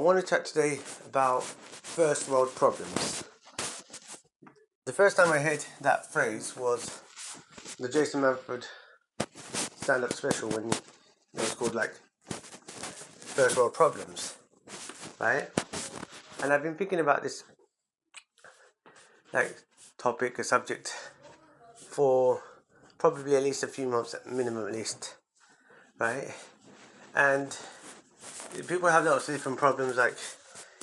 want to chat today about first world problems. The first time I heard that phrase was the Jason Manford stand up special when it was called like first world problems, right? And I've been thinking about this like topic or subject for probably at least a few months at minimum at least, right? And people have lots of different problems like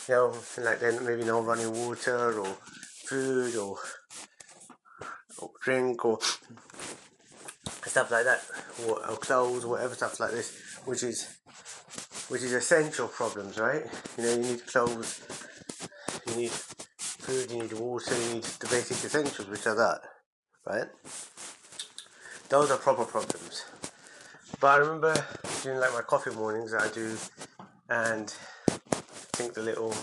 you know like then maybe no running water or food or, or drink or stuff like that or, or clothes or whatever stuff like this which is which is essential problems right? You know you need clothes you need food you need water you need the basic essentials which are that right? Those are proper problems. But I remember doing like my coffee mornings that I do and I think the little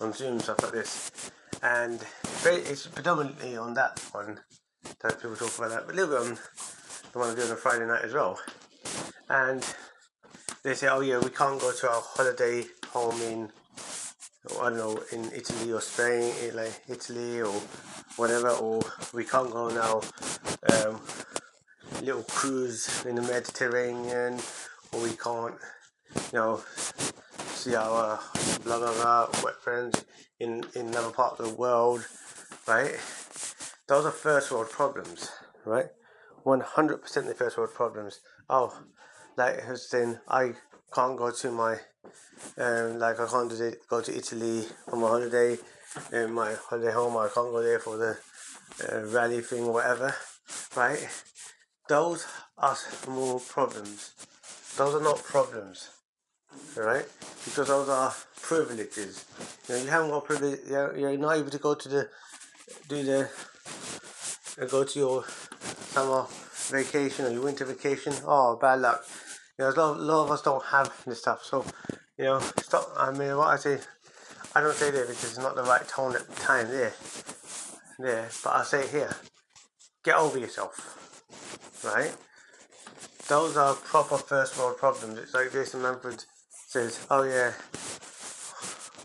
on Zoom stuff like this, and it's predominantly on that one that people talk about that, but a little bit on the one I do on a Friday night as well. And they say, oh yeah, we can't go to our holiday home in I don't know in Italy or Spain, like Italy or whatever, or we can't go now. Um, little cruise in the Mediterranean, or we can't you know, see our blah blah blah wet friends in, in another part of the world, right? Those are first world problems, right? 100% the first world problems. Oh, like I was saying, I can't go to my, um, like I can't do, go to Italy on my holiday, in my holiday home, I can't go there for the uh, rally thing or whatever, right? Those are small problems. Those are not problems right? Because those are privileges. You know, you haven't got privilege. You're, you're not able to go to the do the uh, go to your summer vacation or your winter vacation. Oh, bad luck. You know, a lot, a lot of us don't have this stuff. So, you know, stop. I mean, what I say, I don't say there because it's not the right tone at the time there. There, but I say here, get over yourself, right? Those are proper first world problems. It's like Jason Manford says, "Oh yeah,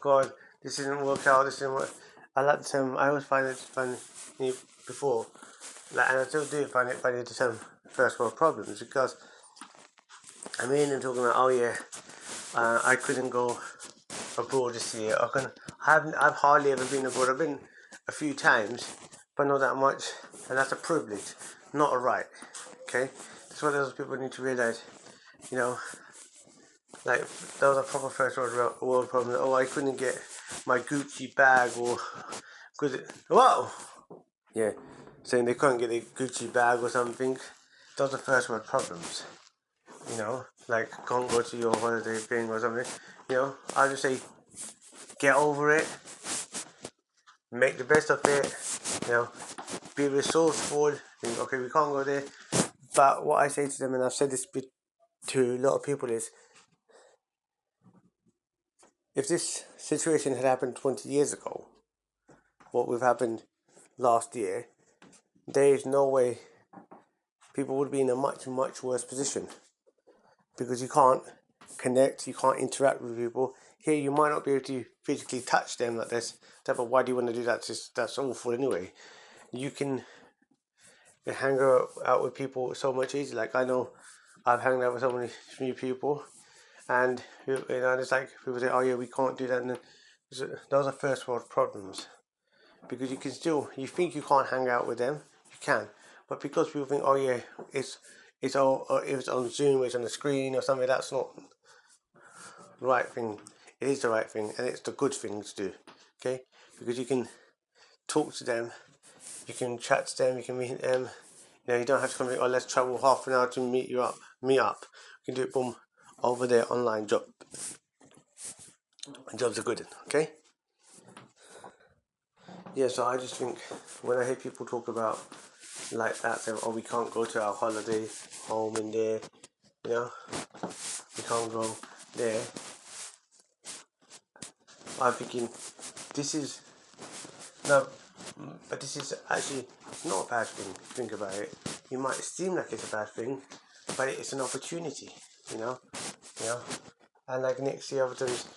God, this didn't work out. This didn't work." I like um, I always find it funny before, like, and I still do find it funny to some first world problems because I mean, them talking about, "Oh yeah, uh, I couldn't go abroad this year. I can. I haven't. I've hardly ever been abroad. I've been a few times, but not that much, and that's a privilege, not a right. Okay, that's what those people need to realize. You know, like that was a proper first world world problem. Oh, I couldn't get my Gucci bag or because whoa, yeah, saying they couldn't get a Gucci bag or something. Those are first world problems. You know, like can't go to your holiday thing or something. You know, I just say get over it, make the best of it. You know, be resourceful. Think, okay, we can't go there. But what I say to them, and I've said this to a lot of people, is if this situation had happened 20 years ago, what would have happened last year, there is no way people would be in a much, much worse position because you can't connect, you can't interact with people. Here, you might not be able to physically touch them like this, but why do you want to do that? Just, that's awful anyway. You can hang out with people so much easier. Like, I know I've hung out with so many new people and you know, it's like people say, "Oh yeah, we can't do that." And those are first world problems because you can still you think you can't hang out with them, you can, but because people think, "Oh yeah, it's it's all uh, if it's on Zoom, it's on the screen or something," that's not the right thing. It is the right thing, and it's the good thing to do. Okay, because you can talk to them, you can chat to them, you can meet them. You know, you don't have to come. Oh, let's travel half an hour to meet you up. Meet up. You can do it. Boom over there online job. Jobs are good okay? Yeah so i just think when i hear people talk about like that saying oh we can't go to our holiday home in there you know? We can't go there. I'm thinking this is no but this is actually not a bad thing think about it. You might seem like it's a bad thing but it's an opportunity you know, you know. And like next year, times,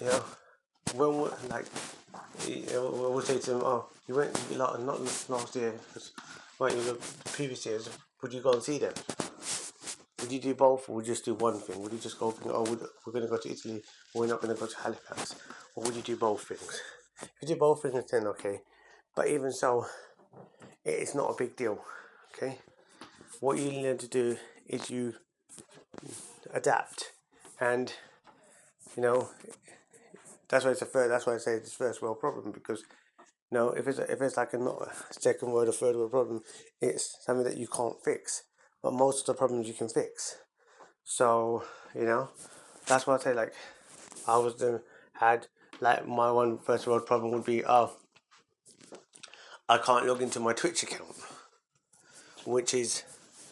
you know, when we like, we'll say to them, oh, you went lot, not last year, because right, you know, previous years, would you go and see them? Would you do both, or would you just do one thing? Would you just go oh, we're going to go to Italy, or we're not going to go to Halifax? Or would you do both things? If you do both things, then okay. But even so, it's not a big deal, okay? What you need to do is you adapt, and you know that's why it's a first. That's why I say it's a first world problem because you know if it's a, if it's like a not a second world or third world problem, it's something that you can't fix. But most of the problems you can fix. So you know that's why I say like I was the had like my one first world problem would be oh I can't log into my Twitch account, which is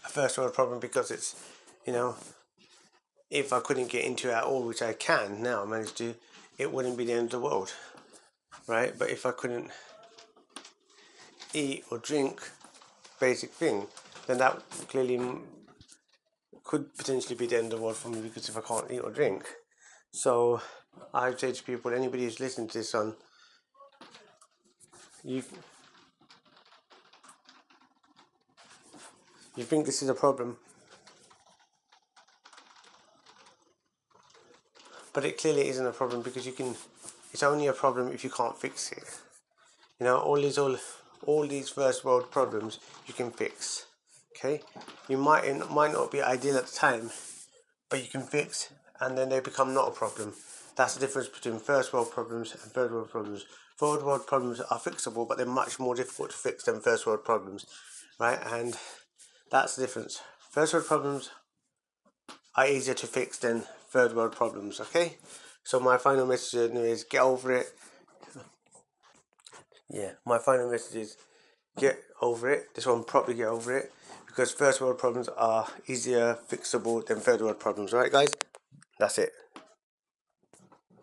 a first world problem because it's you know if I couldn't get into it at all, which I can now, I managed to, it wouldn't be the end of the world, right? But if I couldn't eat or drink, basic thing, then that clearly could potentially be the end of the world for me because if I can't eat or drink. So I say to people, anybody who's listening to this on, you you think this is a problem, but it clearly isn't a problem because you can. It's only a problem if you can't fix it. You know, all these all all these first world problems you can fix. Okay, you might it might not be ideal at the time, but you can fix, and then they become not a problem. That's the difference between first world problems and third world problems. Third world problems are fixable, but they're much more difficult to fix than first world problems, right? And that's the difference. First world problems are easier to fix than third world problems, okay? So my final message is get over it. Yeah, my final message is get over it. This one properly get over it because first world problems are easier fixable than third world problems, right guys? That's it.